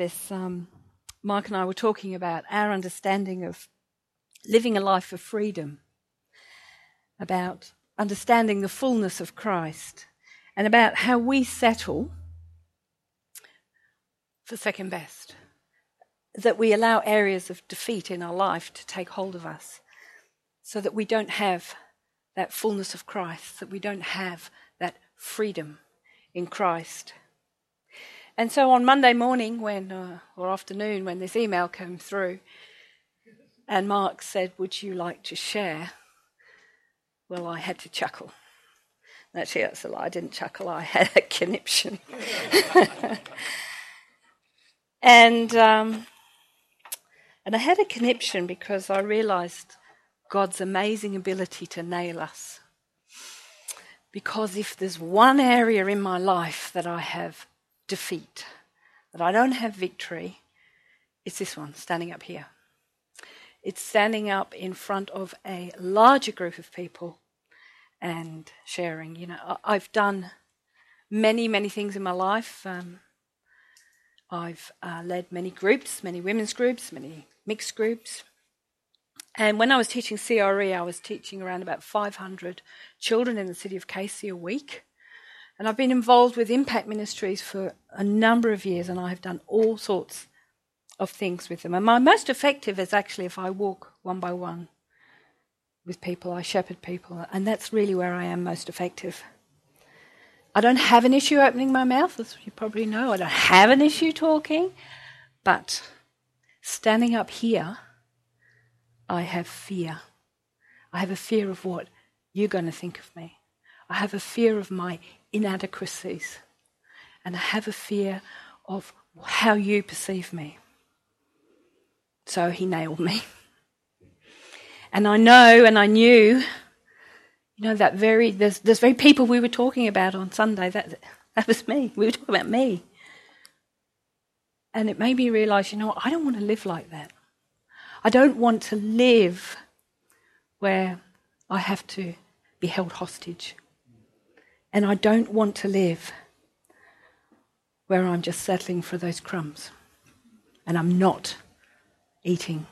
this, um, Mike and I were talking about our understanding of living a life of freedom, about understanding the fullness of Christ, and about how we settle for second best. That we allow areas of defeat in our life to take hold of us so that we don't have that fullness of Christ, that we don't have that freedom in Christ. And so on Monday morning, when uh, or afternoon, when this email came through, and Mark said, "Would you like to share?" Well, I had to chuckle. Actually, that's a lie. I didn't chuckle. I had a conniption. and um, and I had a conniption because I realised God's amazing ability to nail us. Because if there's one area in my life that I have defeat, that I don't have victory, it's this one, standing up here. It's standing up in front of a larger group of people and sharing. You know, I've done many, many things in my life. Um, I've uh, led many groups, many women's groups, many mixed groups. And when I was teaching CRE, I was teaching around about 500 children in the city of Casey a week. And I've been involved with impact ministries for a number of years, and I have done all sorts of things with them. And my most effective is actually if I walk one by one with people, I shepherd people, and that's really where I am most effective. I don't have an issue opening my mouth, as you probably know. I don't have an issue talking, but standing up here, I have fear. I have a fear of what you're going to think of me. I have a fear of my inadequacies. And I have a fear of how you perceive me. So he nailed me. And I know and I knew, you know, that very, there's, there's very people we were talking about on Sunday, that, that was me. We were talking about me. And it made me realize, you know, I don't want to live like that. I don't want to live where I have to be held hostage. And I don't want to live where I'm just settling for those crumbs and I'm not eating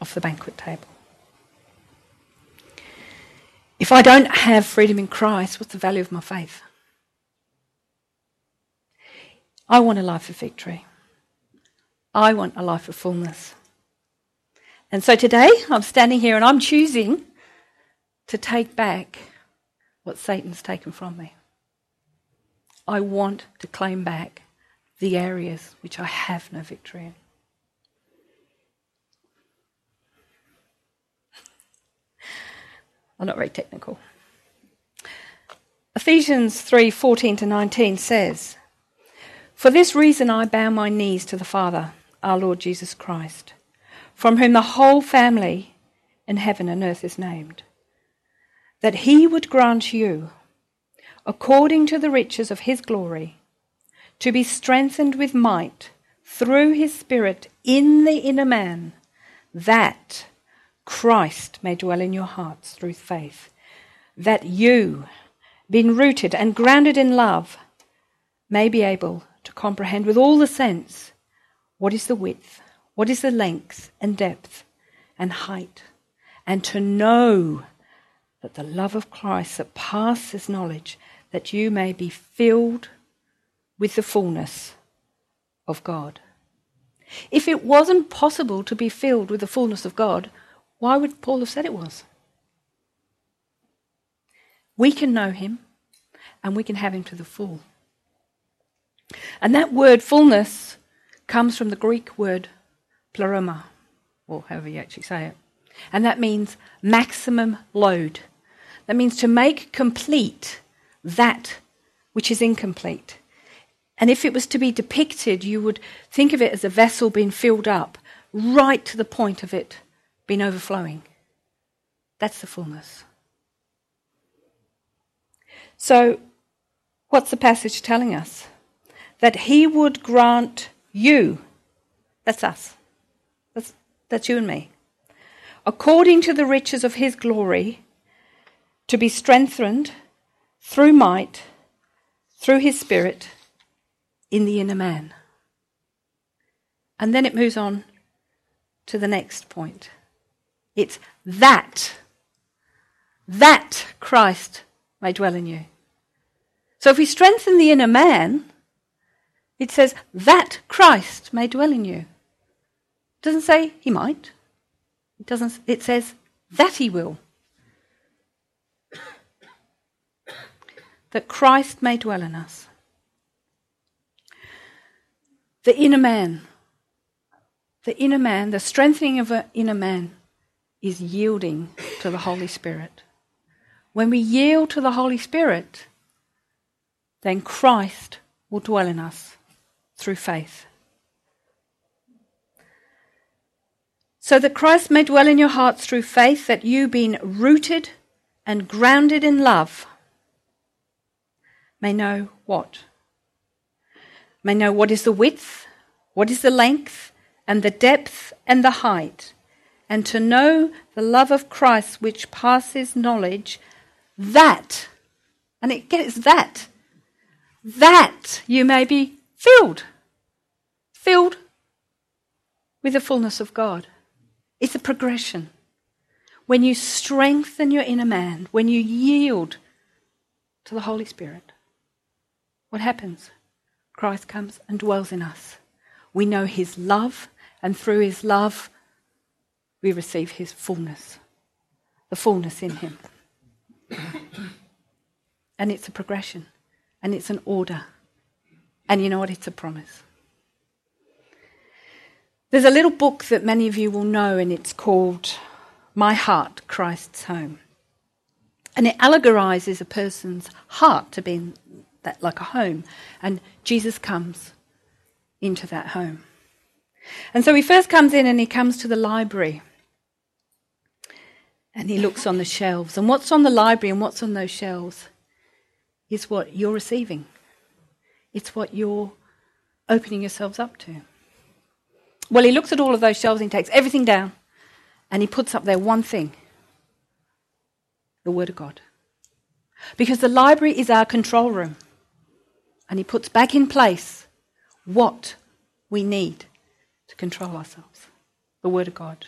off the banquet table. If I don't have freedom in Christ, what's the value of my faith? I want a life of victory. I want a life of fullness. And so today I'm standing here and I'm choosing to take back what Satan's taken from me. I want to claim back the areas which I have no victory in. I'm not very technical. Ephesians 3:14 to 19 says, "For this reason I bow my knees to the Father, our Lord Jesus Christ, from whom the whole family in heaven and earth is named, that he would grant you according to the riches of his glory, to be strengthened with might through his Spirit in the inner man, that Christ may dwell in your hearts through faith, that you, being rooted and grounded in love, may be able to comprehend with all the sense what is the width, what is the length and depth and height, and to know that the love of Christ surpasses knowledge that you may be filled with the fullness of God. If it wasn't possible to be filled with the fullness of God, why would Paul have said it was? We can know him and we can have him to the full. And that word fullness comes from the Greek word pleroma, or however you actually say it. And that means maximum load. That means to make complete that which is incomplete. And if it was to be depicted, you would think of it as a vessel being filled up right to the point of it being overflowing. That's the fullness. So, what's the passage telling us? That he would grant you, that's us, that's, that's you and me, according to the riches of his glory, to be strengthened through might, through his Spirit, in the inner man. And then it moves on to the next point. It's that, that Christ may dwell in you. So if we strengthen the inner man, it says that Christ may dwell in you. It doesn't say he might. It doesn't it says that he will. That Christ may dwell in us. The inner man. The inner man, the strengthening of an inner man is yielding to the Holy Spirit. When we yield to the Holy Spirit, then Christ will dwell in us through faith. So that Christ may dwell in your hearts through faith, that you, being rooted and grounded in love, may know what? May know what is the width, what is the length, and the depth and the height, and to know the love of Christ which passes knowledge, that, and it gets that, that you may be filled. Filled with the fullness of God. It's a progression. When you strengthen your inner man, when you yield to the Holy Spirit, what happens? Christ comes and dwells in us. We know his love, and through his love, we receive his fullness, the fullness in him. and it's a progression, and it's an order. And you know what? It's a promise. There's a little book that many of you will know, and it's called My Heart, Christ's Home. And it allegorizes a person's heart to be that, like a home. And Jesus comes into that home. And so he first comes in and he comes to the library. And he looks on the shelves. And what's on the library and what's on those shelves is what you're receiving. It's what you're opening yourselves up to. Well, he looks at all of those shelves and he takes everything down and he puts up there one thing the Word of God. Because the library is our control room. And he puts back in place what we need to control ourselves the Word of God.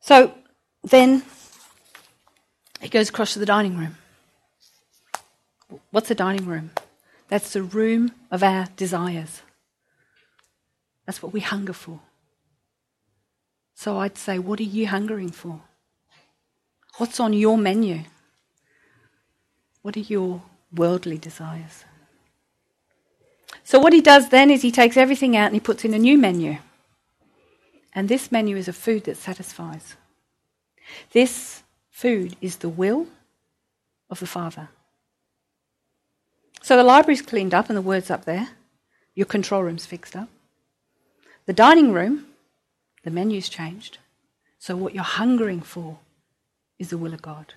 So then he goes across to the dining room. What's a dining room? That's the room of our desires. That's what we hunger for. So I'd say, what are you hungering for? What's on your menu? What are your worldly desires? So, what he does then is he takes everything out and he puts in a new menu. And this menu is a food that satisfies. This food is the will of the Father. So the library's cleaned up and the word's up there. Your control room's fixed up. The dining room, the menu's changed. So what you're hungering for is the will of God.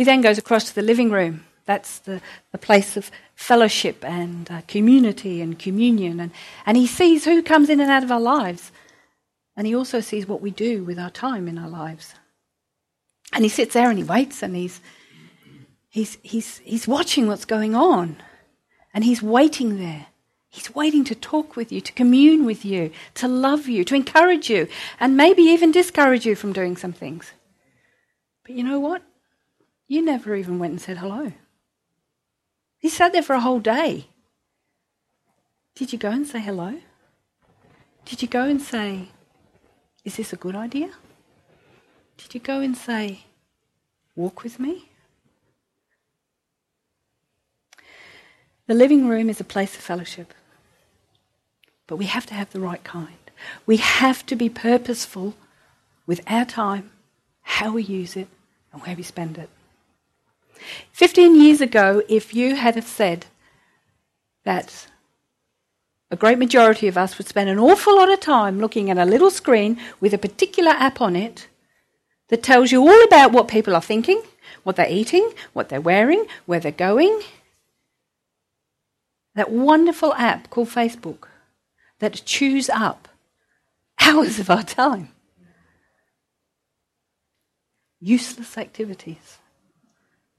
He then goes across to the living room. That's the, the place of fellowship and uh, community and communion. And, and he sees who comes in and out of our lives. And he also sees what we do with our time in our lives. And he sits there and he waits and he's, he's, he's, he's watching what's going on. And he's waiting there. He's waiting to talk with you, to commune with you, to love you, to encourage you, and maybe even discourage you from doing some things. But you know what? You never even went and said hello. He sat there for a whole day. Did you go and say hello? Did you go and say, Is this a good idea? Did you go and say, Walk with me? The living room is a place of fellowship. But we have to have the right kind. We have to be purposeful with our time, how we use it, and where we spend it. 15 years ago, if you had have said that a great majority of us would spend an awful lot of time looking at a little screen with a particular app on it that tells you all about what people are thinking, what they're eating, what they're wearing, where they're going. That wonderful app called Facebook that chews up hours of our time. Useless activities.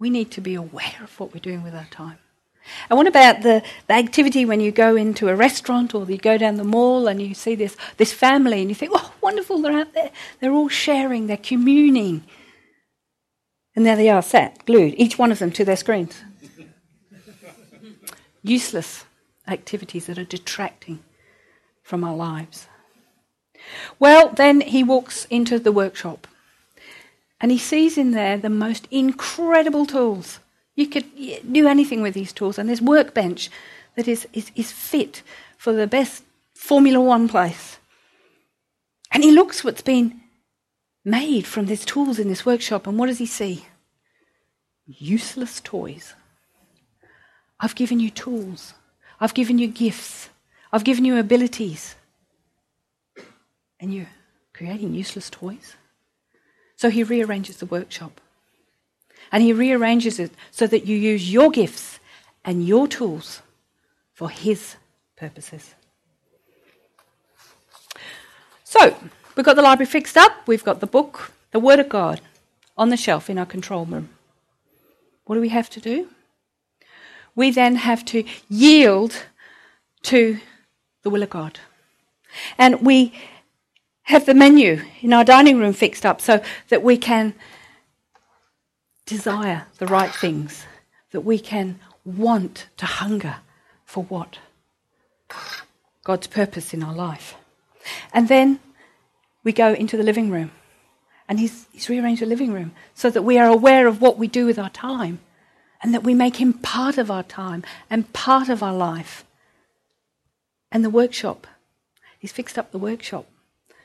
We need to be aware of what we're doing with our time. And what about the, the activity when you go into a restaurant or you go down the mall and you see this, this family and you think, oh, wonderful, they're out there. They're all sharing, they're communing. And there they are, sat, glued, each one of them to their screens. Useless activities that are detracting from our lives. Well, then he walks into the workshop and he sees in there the most incredible tools. You could do anything with these tools, and this workbench that is, is, is fit for the best Formula One place. And he looks what's been made from these tools in this workshop, and what does he see? Useless toys. I've given you tools. I've given you gifts. I've given you abilities. And you're creating useless toys? So he rearranges the workshop. And he rearranges it so that you use your gifts and your tools for his purposes. So, we've got the library fixed up, we've got the book, the Word of God on the shelf in our control room. What do we have to do? We then have to yield to the will of God. And we have the menu in our dining room fixed up so that we can desire the right things, that we can want to hunger for what? God's purpose in our life. And then we go into the living room. And he's, he's rearranged the living room so that we are aware of what we do with our time and that we make him part of our time and part of our life. And the workshop. He's fixed up the workshop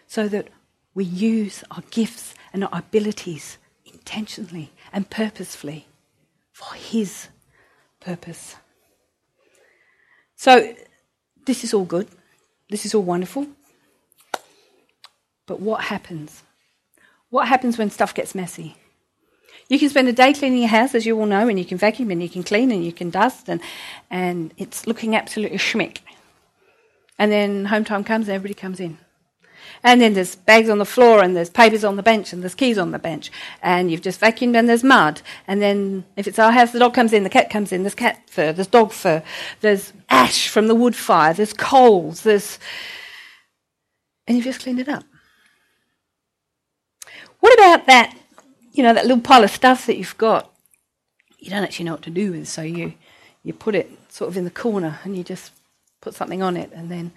so that we use our gifts and our abilities intentionally and purposefully for His purpose. So, this is all good. This is all wonderful. But what happens? What happens when stuff gets messy? You can spend a day cleaning your house, as you all know, and you can vacuum and you can clean and you can dust, and, and it's looking absolutely schmick. And then home time comes and everybody comes in. And then there's bags on the floor, and there's papers on the bench, and there's keys on the bench. And you've just vacuumed, and there's mud. And then if it's our house, the dog comes in, the cat comes in, there's cat fur, there's dog fur, there's ash from the wood fire, there's coals, there's. And you've just cleaned it up. What about that, you know, that little pile of stuff that you've got? You don't actually know what to do with, so you, you put it sort of in the corner and you just put something on it, and then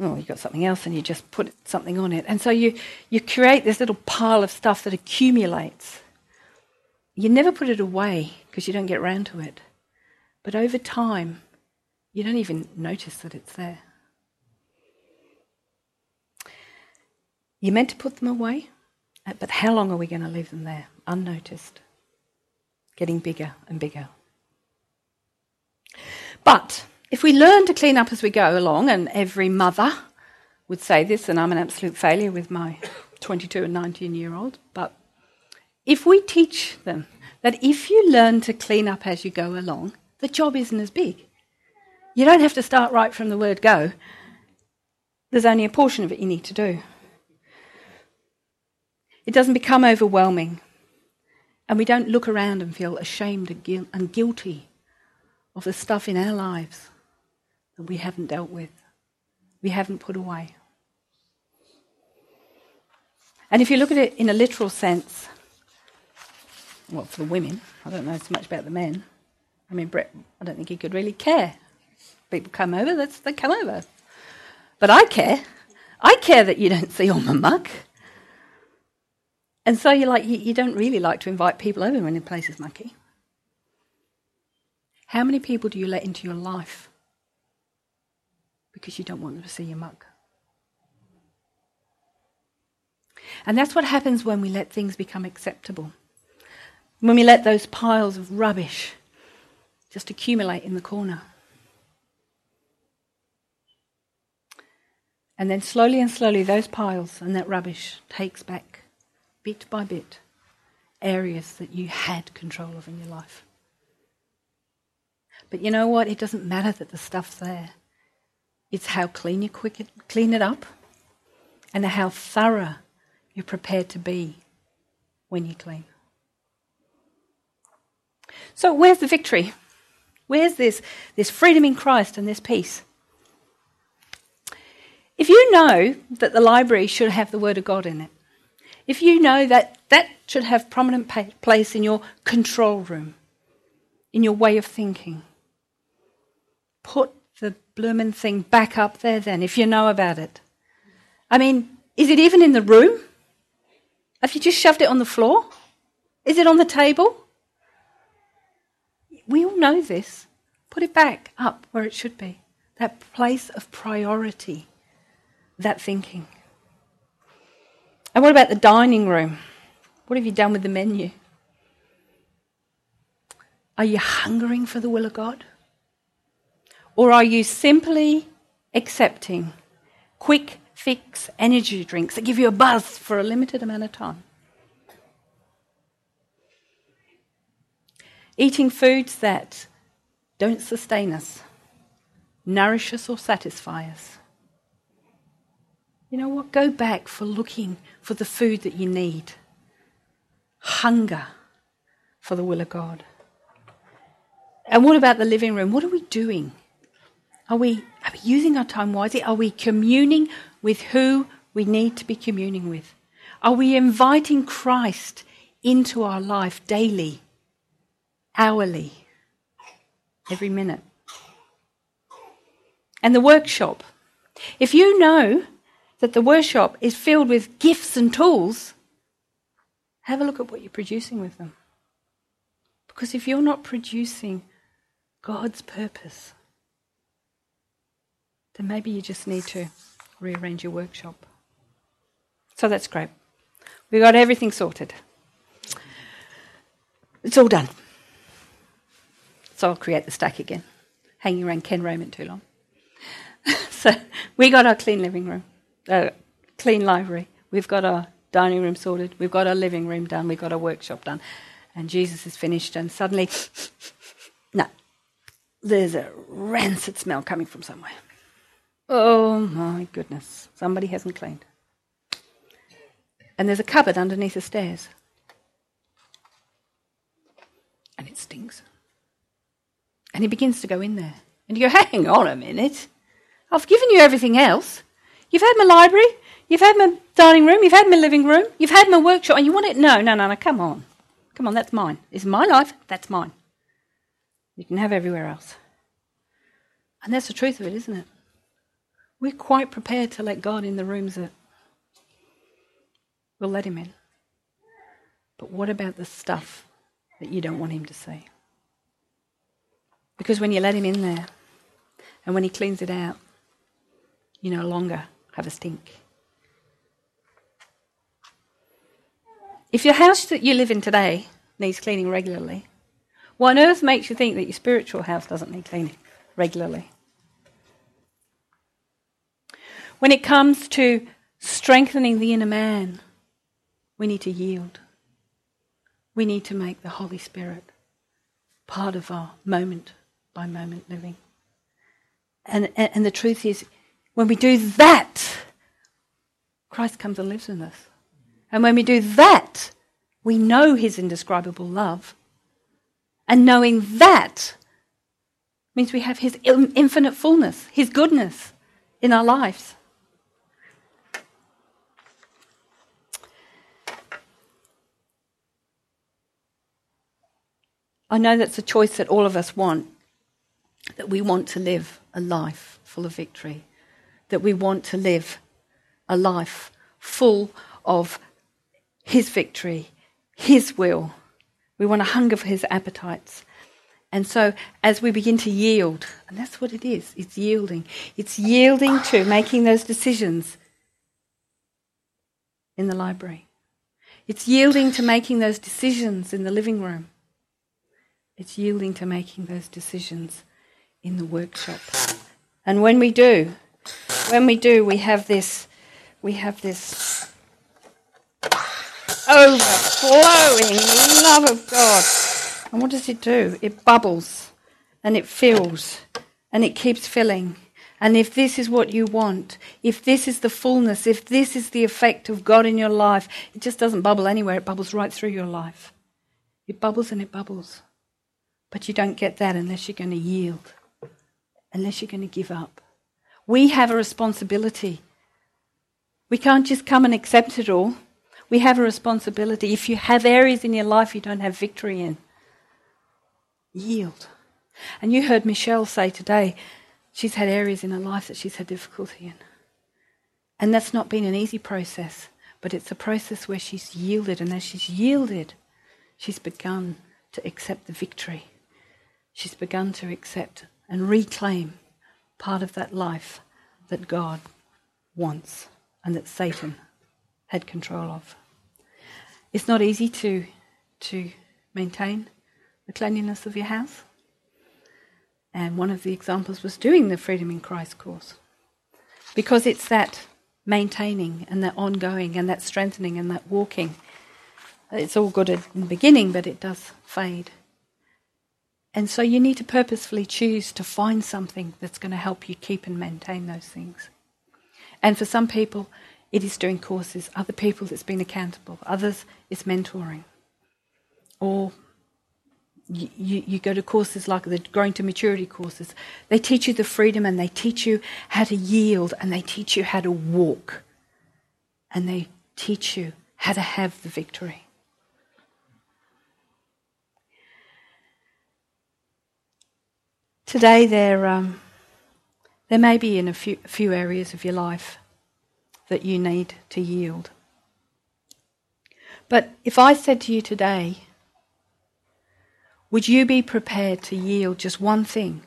oh, you've got something else and you just put something on it. And so you, you create this little pile of stuff that accumulates. You never put it away because you don't get round to it. But over time, you don't even notice that it's there. You're meant to put them away, uh, but how long are we going to leave them there, unnoticed? Getting bigger and bigger. But if we learn to clean up as we go along, and every mother would say this, and I'm an absolute failure with my 22 and 19 year old, but if we teach them that if you learn to clean up as you go along, the job isn't as big. You don't have to start right from the word go. There's only a portion of it you need to do. It doesn't become overwhelming. And we don't look around and feel ashamed and guilty of the stuff in our lives that we haven't dealt with, we haven't put away. And if you look at it in a literal sense, well, for the women, I don't know so much about the men. I mean, Brett, I don't think he could really care. People come over, that's, they come over. But I care. I care that you don't see all my muck. And so you're like you, you don't really like to invite people over when the place is mucky. How many people do you let into your life because you don't want them to see your mug. And that's what happens when we let things become acceptable. When we let those piles of rubbish just accumulate in the corner. And then slowly and slowly, those piles and that rubbish takes back, bit by bit, areas that you had control of in your life. But you know what? It doesn't matter that the stuff's there. It's how clean you clean it up and how thorough you're prepared to be when you clean. So, where's the victory? Where's this, this freedom in Christ and this peace? If you know that the library should have the Word of God in it, if you know that that should have prominent place in your control room, in your way of thinking, put the bloomin' thing back up there then, if you know about it. I mean, is it even in the room? Have you just shoved it on the floor? Is it on the table? We all know this. Put it back up where it should be. That place of priority, that thinking. And what about the dining room? What have you done with the menu? Are you hungering for the will of God? Or are you simply accepting quick fix energy drinks that give you a buzz for a limited amount of time? Eating foods that don't sustain us, nourish us, or satisfy us. You know what? Go back for looking for the food that you need. Hunger for the will of God. And what about the living room? What are we doing? Are we, are we using our time wisely? Are we communing with who we need to be communing with? Are we inviting Christ into our life daily, hourly, every minute? And the workshop. If you know that the workshop is filled with gifts and tools, have a look at what you're producing with them. Because if you're not producing God's purpose, then maybe you just need to rearrange your workshop. So that's great. We got everything sorted. It's all done. So I'll create the stack again. Hanging around Ken Raymond too long. so we got our clean living room, uh, clean library. We've got our dining room sorted. We've got our living room done. We've got our workshop done. And Jesus is finished. And suddenly, no, there's a rancid smell coming from somewhere. Oh my goodness, somebody hasn't cleaned. And there's a cupboard underneath the stairs. And it stinks. And he begins to go in there. And you go, hang on a minute. I've given you everything else. You've had my library, you've had my dining room, you've had my living room, you've had my workshop, and you want it? No, no, no, no, come on. Come on, that's mine. It's my life, that's mine. You can have everywhere else. And that's the truth of it, isn't it? We're quite prepared to let God in the rooms that we'll let Him in. But what about the stuff that you don't want Him to see? Because when you let Him in there and when He cleans it out, you no longer have a stink. If your house that you live in today needs cleaning regularly, what on earth makes you think that your spiritual house doesn't need cleaning regularly? When it comes to strengthening the inner man, we need to yield. We need to make the Holy Spirit part of our moment by moment living. And, and, and the truth is, when we do that, Christ comes and lives in us. And when we do that, we know his indescribable love. And knowing that means we have his infinite fullness, his goodness in our lives. I know that's a choice that all of us want, that we want to live a life full of victory, that we want to live a life full of His victory, His will. We want to hunger for His appetites. And so, as we begin to yield, and that's what it is it's yielding. It's yielding to making those decisions in the library, it's yielding to making those decisions in the living room. It's yielding to making those decisions in the workshop. And when we do, when we do, we have this, we have this overflowing love of God. And what does it do? It bubbles and it fills and it keeps filling. And if this is what you want, if this is the fullness, if this is the effect of God in your life, it just doesn't bubble anywhere, it bubbles right through your life. It bubbles and it bubbles But you don't get that unless you're going to yield, unless you're going to give up. We have a responsibility. We can't just come and accept it all. We have a responsibility. If you have areas in your life you don't have victory in, yield. And you heard Michelle say today, she's had areas in her life that she's had difficulty in. And that's not been an easy process, but it's a process where she's yielded. And as she's yielded, she's begun to accept the victory. She's begun to accept and reclaim part of that life that God wants and that Satan had control of. It's not easy to, to maintain the cleanliness of your house. And one of the examples was doing the Freedom in Christ course. Because it's that maintaining and that ongoing and that strengthening and that walking. It's all good in the beginning, but it does fade. And so you need to purposefully choose to find something that's going to help you keep and maintain those things. And for some people, it is doing courses. Other people, it's being accountable. Others, it's mentoring. Or you, you, go to courses like the Growing to Maturity courses. They teach you the freedom and they teach you how to yield and they teach you how to walk. And they teach you how to have the victory. Today, there, um, there may be in a few, few areas of your life that you need to yield. But if I said to you today, would you be prepared to yield just one thing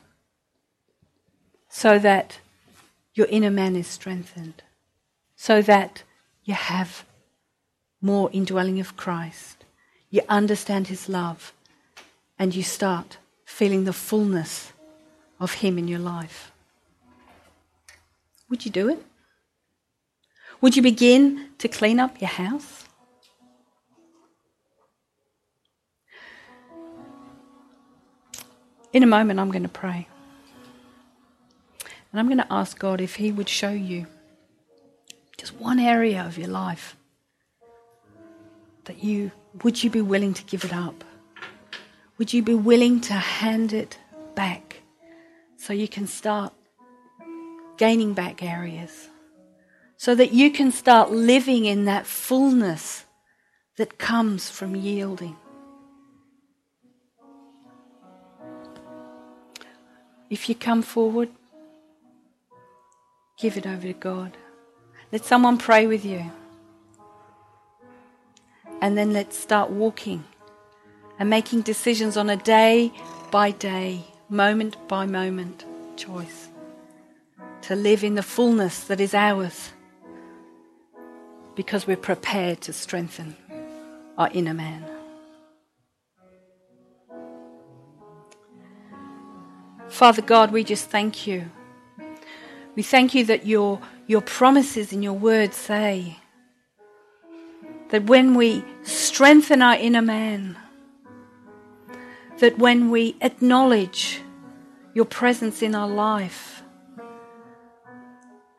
so that your inner man is strengthened, so that you have more indwelling of Christ, you understand his love, and you start feeling the fullness of Him in your life? Would you do it? Would you begin to clean up your house? In a moment, I'm going to pray. And I'm going to ask God if He would show you just one area of your life that you would you be willing to give it up? Would you be willing to hand it back so you can start gaining back areas. So that you can start living in that fullness that comes from yielding. If you come forward, give it over to God. Let someone pray with you. And then let's start walking and making decisions on a day by day moment by moment choice to live in the fullness that is ours because we're prepared to strengthen our inner man. Father God, we just thank you. We thank you that your, your promises in your word say that when we strengthen our inner man, that when we acknowledge your presence in our life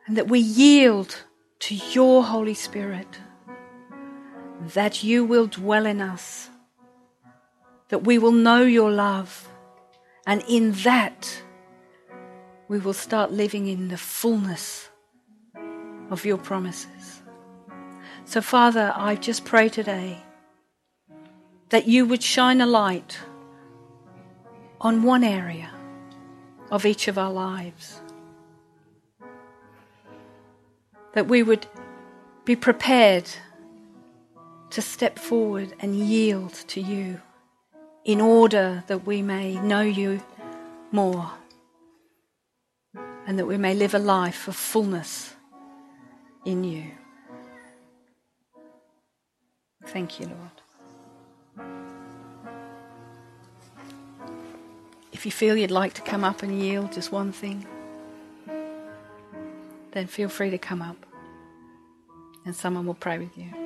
and that we yield to your Holy Spirit, that you will dwell in us, that we will know your love, and in that we will start living in the fullness of your promises. So, Father, I just pray today that you would shine a light on one area of each of our lives. That we would be prepared to step forward and yield to you in order that we may know you more and that we may live a life of fullness in you. Thank you, Lord. If you feel you'd like to come up and yield just one thing, then feel free to come up and someone will pray with you.